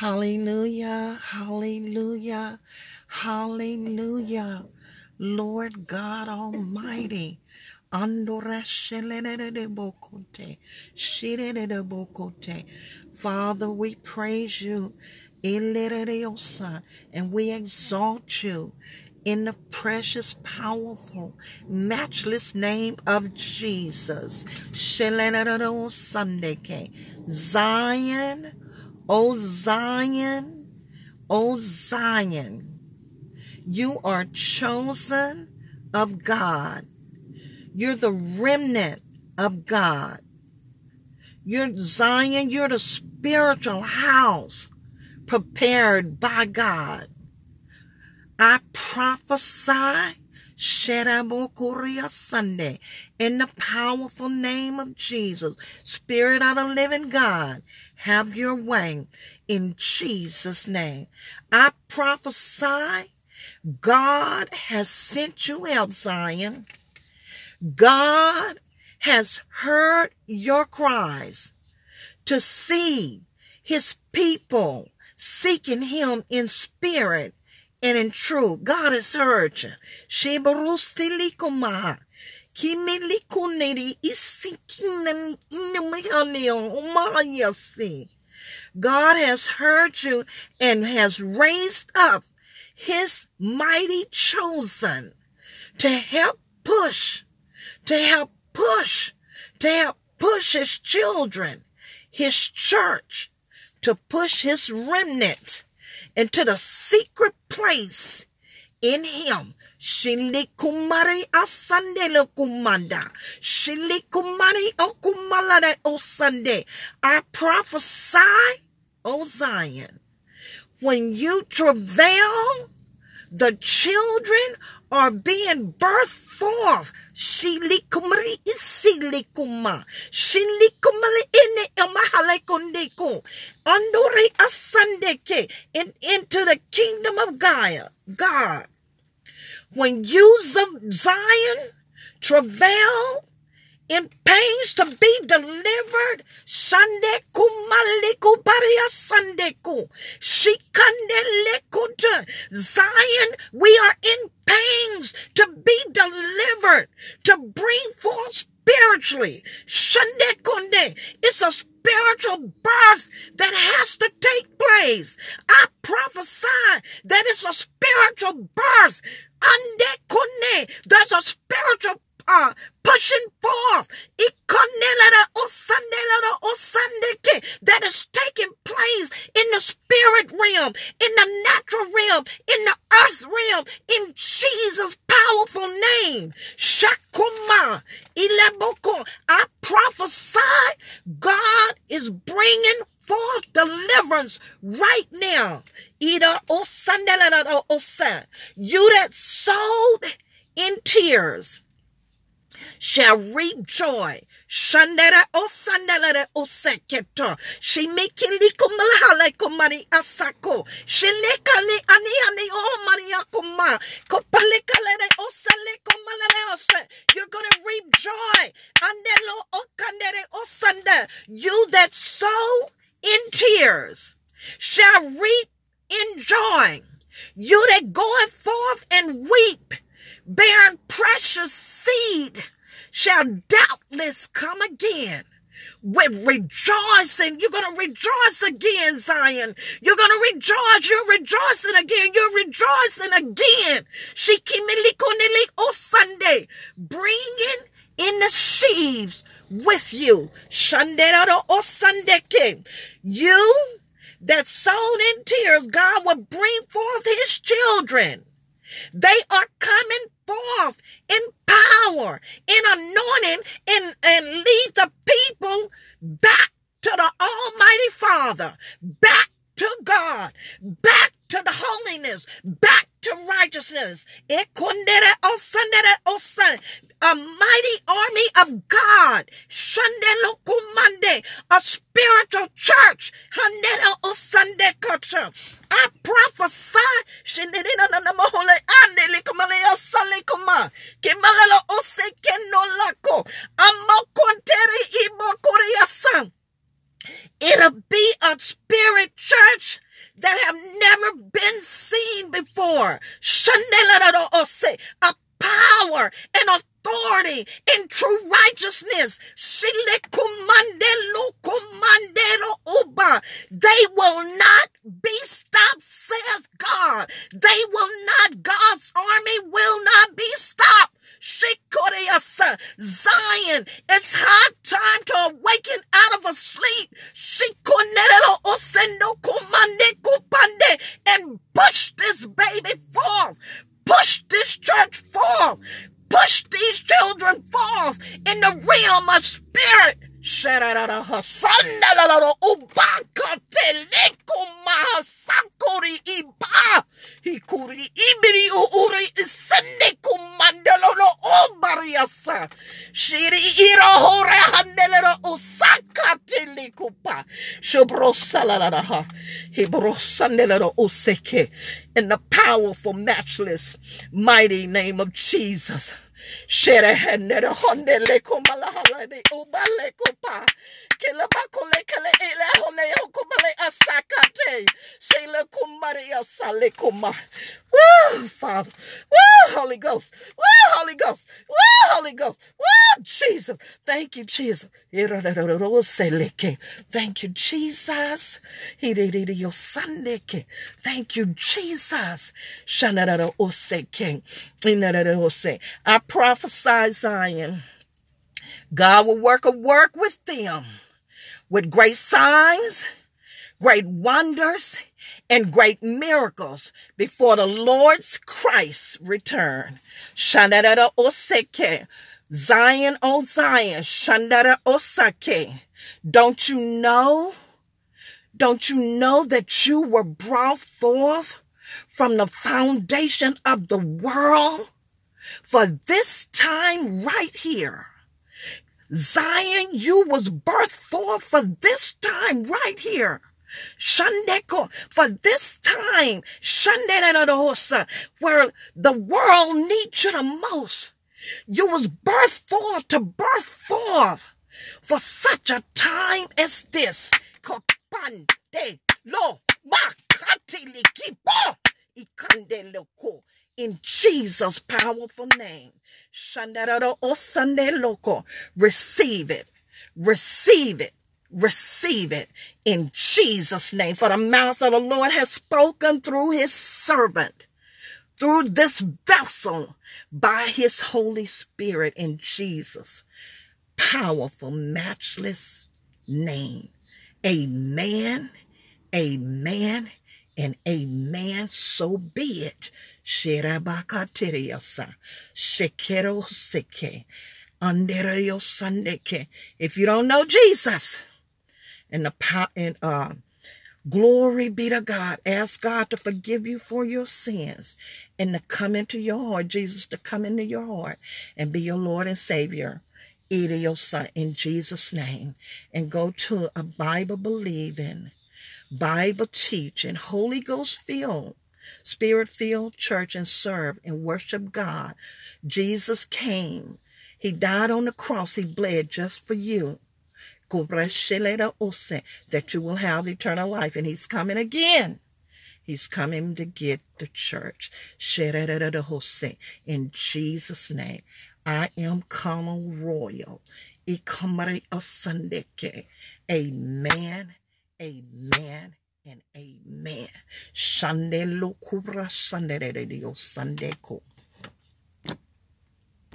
Hallelujah, hallelujah, hallelujah. Lord God Almighty. Father, we praise you. And we exalt you in the precious, powerful, matchless name of Jesus. Zion, O Zion, O Zion. You are chosen of God. You're the remnant of God. You're Zion, you're the spiritual house prepared by God. I prophesy Sunday in the powerful name of Jesus. Spirit of the living God, have your way in Jesus' name. I prophesy God has sent you out, Zion. God has heard your cries to see his people seeking him in spirit and in truth. God has heard you. Shebarustilikuma. Kimilikuneri isikinami inamayaleo umayasi. God has heard you and has raised up his mighty chosen to help push, to help push, to help push his children, his church, to push his remnant into the secret place in him. Shilikumari asandele kumanda. Shilikumari okumalade osande. I prophesy, O Zion, when you travail, the children are being birthed forth. Shilikumari isilikuma. Shilikumali ine amahalekondeko. Andori asandeke. In, into the kingdom of Gaia. God. When you, Zion, travail in pains to be delivered. Sande kumaliku paria sandeku. Lekuta. Zion, we are in pains to be delivered, to bring forth spiritually. Shande kunde. It's a spiritual birth that has to take place. I prophesy that it's a spiritual birth. Ande kunde. There's a spiritual uh, pushing forth that is taking place in the spirit realm, in the natural realm, in the earth realm, in Jesus' powerful name. Shakuma. I prophesy God is bringing forth deliverance right now. Ida. You that sowed in tears shall reap joy. Shandera o sandalere o seketo. She make liko malhale kumari asako. She lekale ani ani o maria kuma. Kopalekalere o sale kumalere ose. You're gonna reap joy. Andelo o kandere o sanda. You that sow in tears shall reap in joy. You that goeth forth and weep, bearing precious seed shall doubtless come again with rejoicing. You're going to rejoice again, Zion. You're going to rejoice. You're rejoicing again. You're rejoicing again. Shikimilikonilik o Sunday, bringing in the sheaves with you. Shandero o Sandeke. You that sown in tears, God will bring forth his children. They are coming forth in power, in anointing, and, and lead the people back to the Almighty Father, back to God, back to the holiness, back to righteousness. A mighty army of God. A spiritual church. I prophesy. It'll be a spirit church that have never been seen before. A power and authority in true righteousness. They will not be stopped, says God. They will not, God's army will not be stopped. Zion, it's high time to awaken out of a sleep. And push this baby forth. Push this church forth. Push these children forth in the realm of spirit. Sharara Hasandalaro Ubaka Telekuma Sakuri Iba Hikuri Ibiri Uri Isende Kumandalo Obariasa. Shiri Ira Hore Handelero Osaka Telekupa Shubrosalara Hibrosandelero Oseke in the powerful, matchless, mighty name of Jesus. Shere henere honde le kumala de ubale kupa. Kila bakule kele ile hone hukumale asakate. Shele kumari asale kuma. Woo, Father. Woo, Holy Ghost. Woo, Holy Ghost. Woo, Holy Ghost. Woo, Jesus. Thank you, Jesus. Thank you, Jesus. Thank you, Jesus. I prophesy, Zion. God will work a work with them with great signs, great wonders, and great miracles before the Lord's Christ return. Shandara oseke. Zion, oh Zion, Shandara osake. Don't you know? Don't you know that you were brought forth from the foundation of the world for this time right here? Zion, you was birthed forth for this time right here. Shandeko, for this time, Shandera where the world needs you the most. You was birthed forth to birth forth for such a time as this. Kopande lo makati likipo ikande loko in Jesus' powerful name. O Sunday loco. Receive it. Receive it. Receive it in Jesus' name. For the mouth of the Lord has spoken through his servant, through this vessel, by his Holy Spirit in Jesus' powerful, matchless name. Amen. Amen and amen. So be it. Shirabakatiriyasa. Shekero seke. Andereyo sandeke. If you don't know Jesus, and the power and uh glory be to God. Ask God to forgive you for your sins and to come into your heart, Jesus to come into your heart and be your Lord and Savior. Either your son in Jesus' name and go to a Bible believing Bible teaching, Holy Ghost filled, Spirit filled church and serve and worship God. Jesus came. He died on the cross. He bled just for you. That you will have eternal life. And he's coming again. He's coming to get the church. In Jesus' name. I am Conal Royal. Amen Amen and amen. Shande lo kubra shande de Dios sande ko.